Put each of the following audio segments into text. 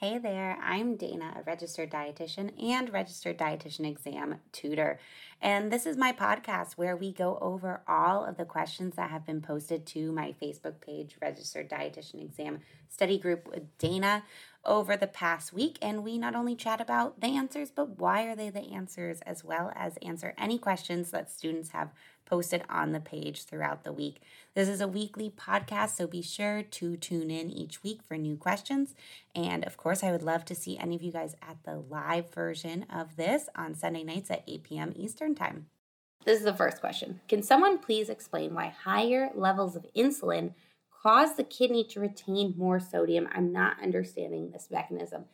Hey there, I'm Dana, a registered dietitian and registered dietitian exam tutor. And this is my podcast where we go over all of the questions that have been posted to my Facebook page, Registered Dietitian Exam Study Group with Dana, over the past week. And we not only chat about the answers, but why are they the answers, as well as answer any questions that students have posted on the page throughout the week. This is a weekly podcast, so be sure to tune in each week for new questions. And of course, I would love to see any of you guys at the live version of this on Sunday nights at 8 p.m. Eastern Time. This is the first question. Can someone please explain why higher levels of insulin cause the kidney to retain more sodium? I'm not understanding this mechanism.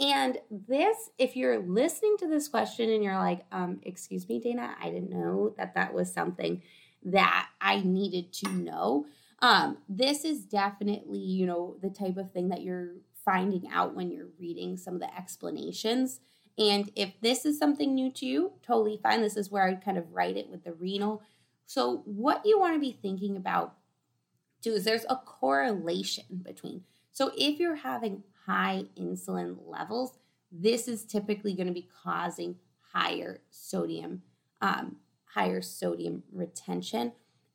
And this, if you're listening to this question and you're like, um, excuse me, Dana, I didn't know that that was something that I needed to know. Um, this is definitely, you know, the type of thing that you're finding out when you're reading some of the explanations. And if this is something new to you, totally fine. This is where I kind of write it with the renal. So, what you want to be thinking about too is there's a correlation between. So, if you're having high insulin levels, this is typically going to be causing higher sodium, um, higher sodium retention.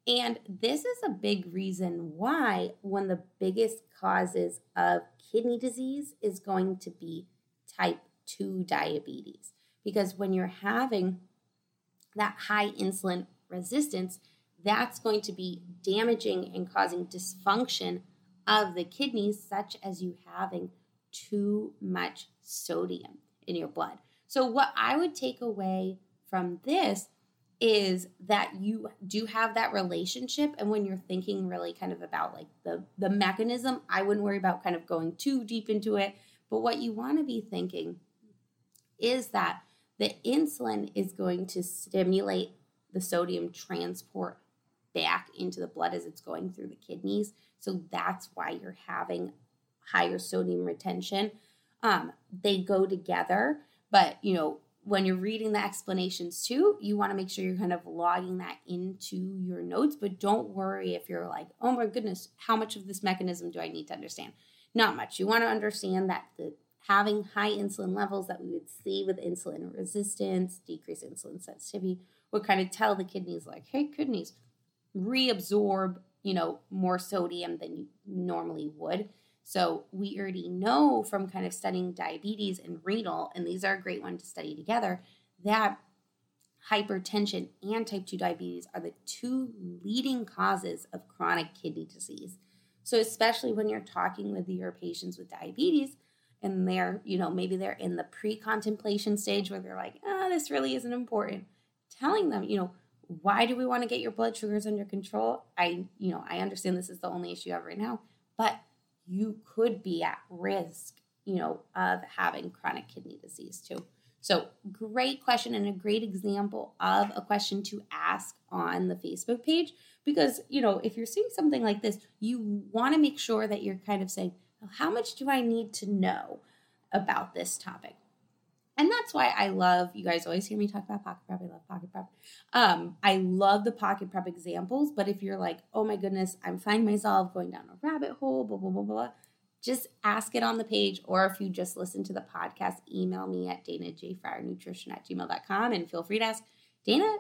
And this is a big reason why one of the biggest causes of kidney disease is going to be type 2 diabetes. Because when you're having that high insulin resistance, that's going to be damaging and causing dysfunction of the kidneys, such as you having too much sodium in your blood. So, what I would take away from this is that you do have that relationship and when you're thinking really kind of about like the the mechanism i wouldn't worry about kind of going too deep into it but what you want to be thinking is that the insulin is going to stimulate the sodium transport back into the blood as it's going through the kidneys so that's why you're having higher sodium retention um, they go together but you know when you're reading the explanations too, you want to make sure you're kind of logging that into your notes, but don't worry if you're like, oh my goodness, how much of this mechanism do I need to understand? Not much. You want to understand that the having high insulin levels that we would see with insulin resistance, decreased insulin sensitivity, would kind of tell the kidneys like, hey, kidneys, reabsorb, you know, more sodium than you normally would. So we already know from kind of studying diabetes and renal, and these are a great one to study together, that hypertension and type 2 diabetes are the two leading causes of chronic kidney disease. So especially when you're talking with your patients with diabetes and they're, you know, maybe they're in the pre-contemplation stage where they're like, "Ah, oh, this really isn't important." Telling them, you know, why do we want to get your blood sugars under control? I, you know, I understand this is the only issue you have right now, but you could be at risk, you know, of having chronic kidney disease too. So, great question and a great example of a question to ask on the Facebook page because, you know, if you're seeing something like this, you want to make sure that you're kind of saying, how much do I need to know about this topic? And that's why I love, you guys always hear me talk about pocket prep. I love pocket prep. Um, I love the pocket prep examples, but if you're like, oh my goodness, I'm finding myself going down a rabbit hole, blah, blah, blah, blah, just ask it on the page. Or if you just listen to the podcast, email me at danajfryernutrition at gmail.com and feel free to ask, Dana,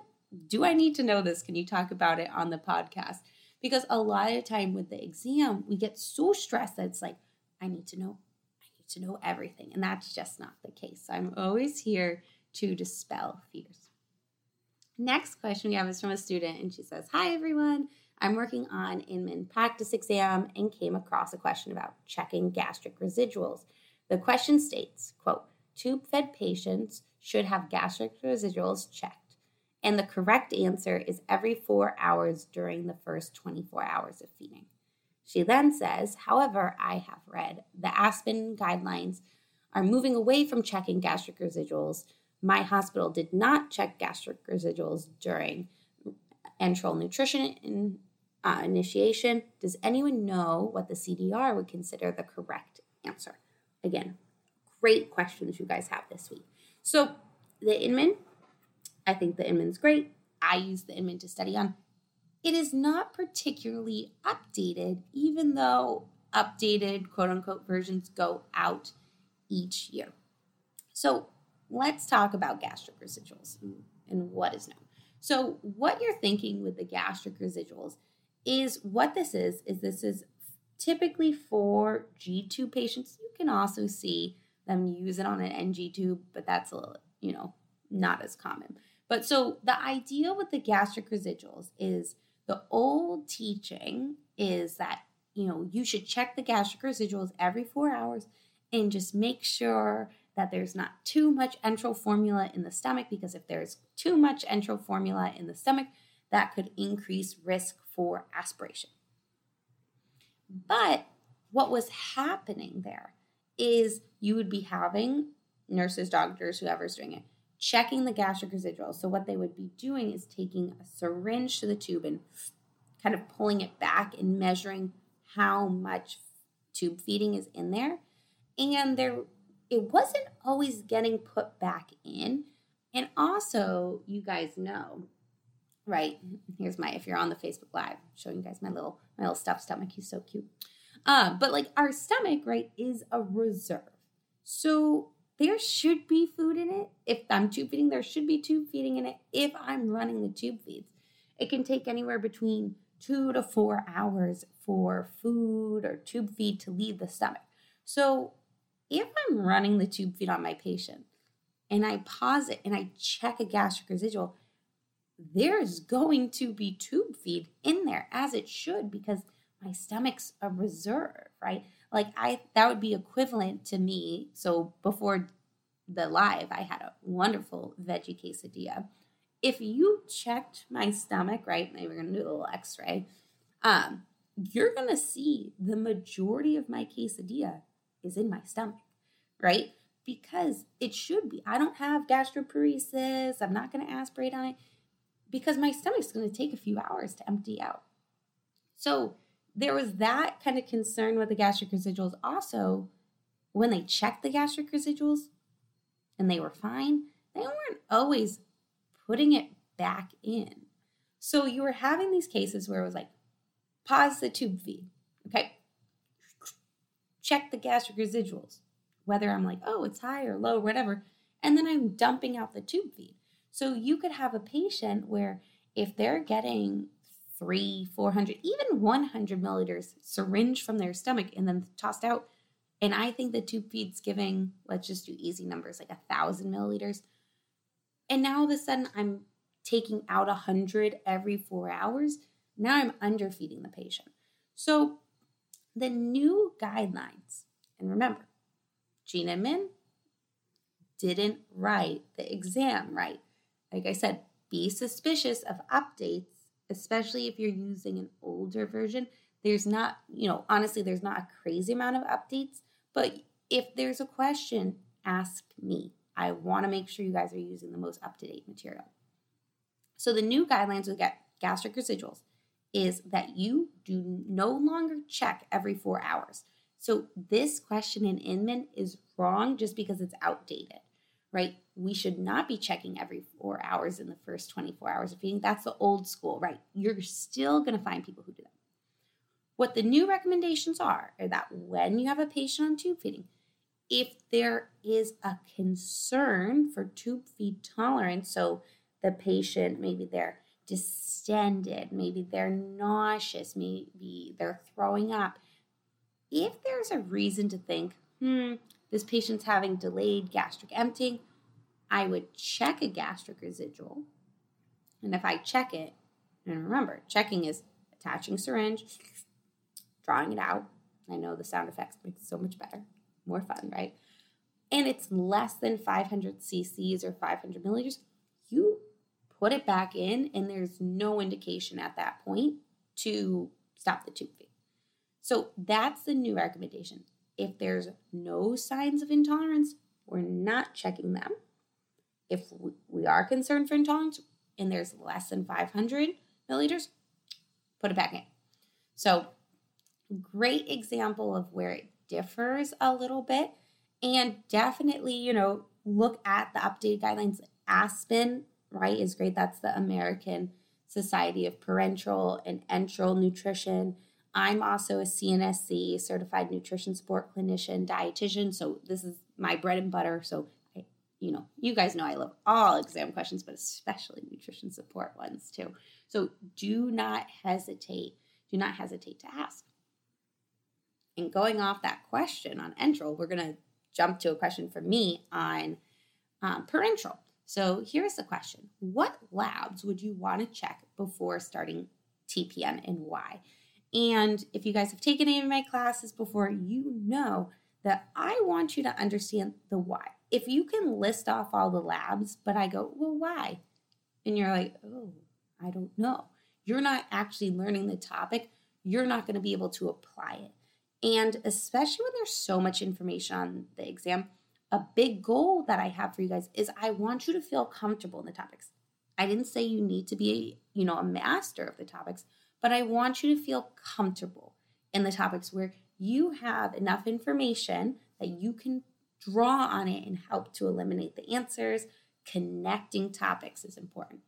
do I need to know this? Can you talk about it on the podcast? Because a lot of time with the exam, we get so stressed that it's like, I need to know to know everything. And that's just not the case. So I'm always here to dispel fears. Next question we have is from a student, and she says, Hi, everyone. I'm working on Inman practice exam and came across a question about checking gastric residuals. The question states, quote, tube-fed patients should have gastric residuals checked. And the correct answer is every four hours during the first 24 hours of feeding. She then says, however, I have read the ASPEN guidelines are moving away from checking gastric residuals. My hospital did not check gastric residuals during enteral nutrition in, uh, initiation. Does anyone know what the CDR would consider the correct answer? Again, great questions you guys have this week. So, the Inman, I think the Inman's great. I use the Inman to study on it is not particularly updated, even though updated quote unquote versions go out each year. So let's talk about gastric residuals and what is known. So what you're thinking with the gastric residuals is what this is is this is typically for G tube patients. You can also see them use it on an NG tube, but that's a little, you know, not as common. But so the idea with the gastric residuals is the old teaching is that, you know, you should check the gastric residuals every four hours and just make sure that there's not too much enteral formula in the stomach because if there's too much enteral formula in the stomach, that could increase risk for aspiration. But what was happening there is you would be having nurses, doctors, whoever's doing it, checking the gastric residual. So what they would be doing is taking a syringe to the tube and kind of pulling it back and measuring how much tube feeding is in there. And there it wasn't always getting put back in. And also, you guys know, right? Here's my if you're on the Facebook Live, showing you guys my little my little stuffed stomach. He's so cute. Uh, but like our stomach, right, is a reserve. So there should be food in it. If I'm tube feeding, there should be tube feeding in it. If I'm running the tube feeds, it can take anywhere between two to four hours for food or tube feed to leave the stomach. So if I'm running the tube feed on my patient and I pause it and I check a gastric residual, there's going to be tube feed in there as it should because my stomach's a reserve, right? Like I that would be equivalent to me. So before the live, I had a wonderful veggie quesadilla. If you checked my stomach, right? Maybe we're gonna do a little x-ray. Um, you're gonna see the majority of my quesadilla is in my stomach, right? Because it should be. I don't have gastroparesis. I'm not going to aspirate on it because my stomach's going to take a few hours to empty out. So there was that kind of concern with the gastric residuals. Also, when they checked the gastric residuals and they were fine, they weren't always putting it back in. So you were having these cases where it was like, pause the tube feed. Okay check the gastric residuals, whether I'm like, oh, it's high or low, whatever. And then I'm dumping out the tube feed. So you could have a patient where if they're getting three, 400, even 100 milliliters syringe from their stomach and then tossed out, and I think the tube feed's giving, let's just do easy numbers, like a thousand milliliters. And now all of a sudden I'm taking out a hundred every four hours. Now I'm underfeeding the patient. So the new guidelines, and remember, Jean Inman didn't write the exam right. Like I said, be suspicious of updates, especially if you're using an older version. There's not, you know, honestly, there's not a crazy amount of updates, but if there's a question, ask me. I want to make sure you guys are using the most up to date material. So the new guidelines with gastric residuals is that you do no longer check every four hours. So this question in Inman is wrong just because it's outdated, right? We should not be checking every four hours in the first 24 hours of feeding. That's the old school, right? You're still going to find people who do that. What the new recommendations are are that when you have a patient on tube feeding, if there is a concern for tube feed tolerance, so the patient maybe they're distended, maybe they're nauseous, maybe they're throwing up. If there's a reason to think, hmm, this patient's having delayed gastric emptying, I would check a gastric residual. And if I check it, and remember, checking is attaching syringe, drawing it out. I know the sound effects make it so much better, more fun, right? And it's less than 500 cc's or 500 milliliters, you put it back in, and there's no indication at that point to stop the tube feed. So that's the new recommendation. If there's no signs of intolerance, we're not checking them. If we are concerned for intolerance and there's less than 500 milliliters, put it back in. So, great example of where it differs a little bit. And definitely, you know, look at the updated guidelines. ASPEN right, is great. That's the American Society of Parenteral and Enteral Nutrition. I'm also a CNSC, certified nutrition support clinician, dietitian. So this is my bread and butter. So, I, you know, you guys know I love all exam questions, but especially nutrition support ones too. So, do not hesitate. Do not hesitate to ask. And going off that question on enteral, we're going to jump to a question for me on um, parenteral. So here's the question What labs would you want to check before starting TPN and why? And if you guys have taken any of my classes before, you know that I want you to understand the why. If you can list off all the labs, but I go, well, why? And you're like, oh, I don't know. You're not actually learning the topic. You're not going to be able to apply it. And especially when there's so much information on the exam, a big goal that I have for you guys is I want you to feel comfortable in the topics. I didn't say you need to be, you know, a master of the topics, but I want you to feel comfortable in the topics where you have enough information that you can draw on it and help to eliminate the answers. Connecting topics is important.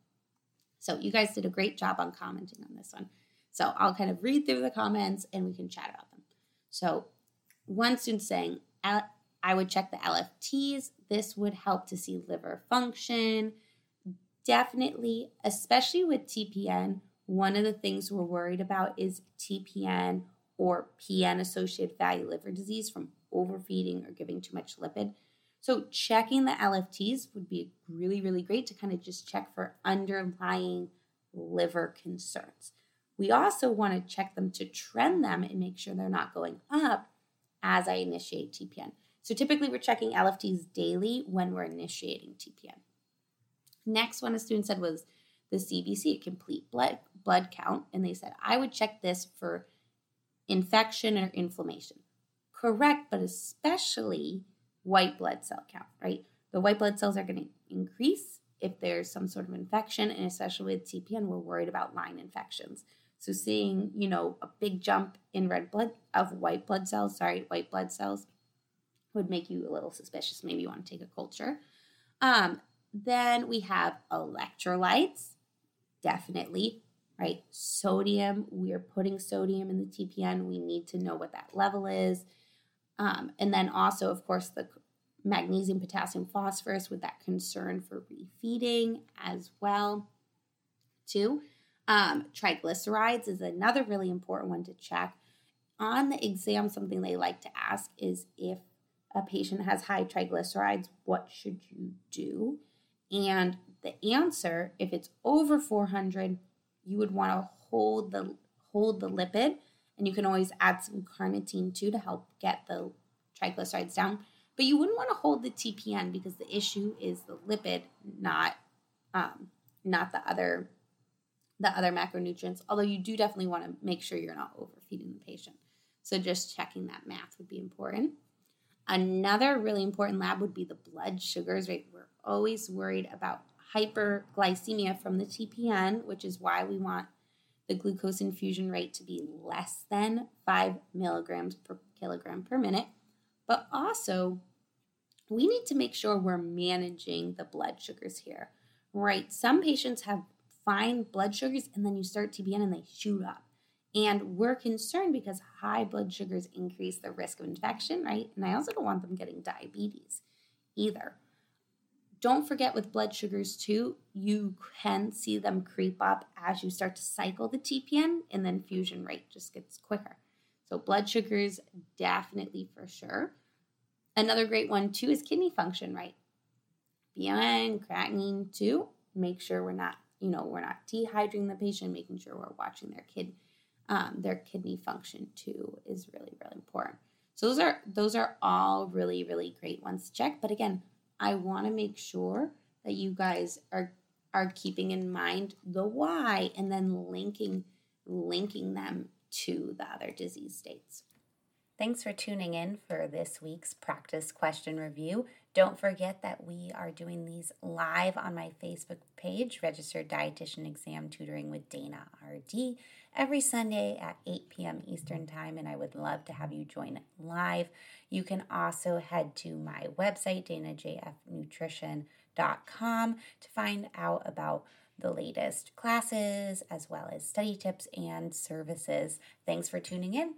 So, you guys did a great job on commenting on this one. So, I'll kind of read through the comments and we can chat about them. So, one student saying, I would check the LFTs. This would help to see liver function. Definitely, especially with TPN, one of the things we're worried about is TPN or PN associated fatty liver disease from overfeeding or giving too much lipid. So, checking the LFTs would be really, really great to kind of just check for underlying liver concerns. We also want to check them to trend them and make sure they're not going up as I initiate TPN. So typically we're checking LFTs daily when we're initiating TPN. Next one a student said was the CBC, a complete blood blood count, and they said I would check this for infection or inflammation. Correct, but especially white blood cell count, right? The white blood cells are going to increase if there's some sort of infection, and especially with TPN, we're worried about line infections. So seeing, you know, a big jump in red blood of white blood cells, sorry, white blood cells would make you a little suspicious. Maybe you want to take a culture. Um, then we have electrolytes, definitely, right? Sodium, we're putting sodium in the TPN. We need to know what that level is. Um, and then also, of course, the magnesium, potassium, phosphorus with that concern for refeeding as well, too. Um, triglycerides is another really important one to check. On the exam, something they like to ask is if a patient has high triglycerides, what should you do? And the answer, if it's over 400, you would want to hold the hold the lipid, and you can always add some carnitine too to help get the triglycerides down. But you wouldn't want to hold the TPN because the issue is the lipid, not um, not the other the other macronutrients. Although you do definitely want to make sure you're not overfeeding the patient. So just checking that math would be important. Another really important lab would be the blood sugars, right? We're always worried about hyperglycemia from the TPN, which is why we want the glucose infusion rate to be less than five milligrams per kilogram per minute. But also, we need to make sure we're managing the blood sugars here, right? Some patients have fine blood sugars and then you start TPN and they shoot up. And we're concerned because high blood sugars increase the risk of infection, right? And I also don't want them getting diabetes either. Don't forget with blood sugars too, you can see them creep up as you start to cycle the TPN and then fusion rate just gets quicker. So blood sugars definitely for sure. Another great one too is kidney function, right? Beyond creatinine too. Make sure we're not, you know, we're not dehydrating the patient, making sure we're watching their kid um, their kidney function too is really really important. So those are those are all really really great ones to check. But again, I want to make sure that you guys are are keeping in mind the why and then linking linking them to the other disease states. Thanks for tuning in for this week's practice question review. Don't forget that we are doing these live on my Facebook page, Registered Dietitian Exam Tutoring with Dana RD, every Sunday at 8 p.m. Eastern Time, and I would love to have you join live. You can also head to my website, danajfnutrition.com, to find out about the latest classes as well as study tips and services. Thanks for tuning in.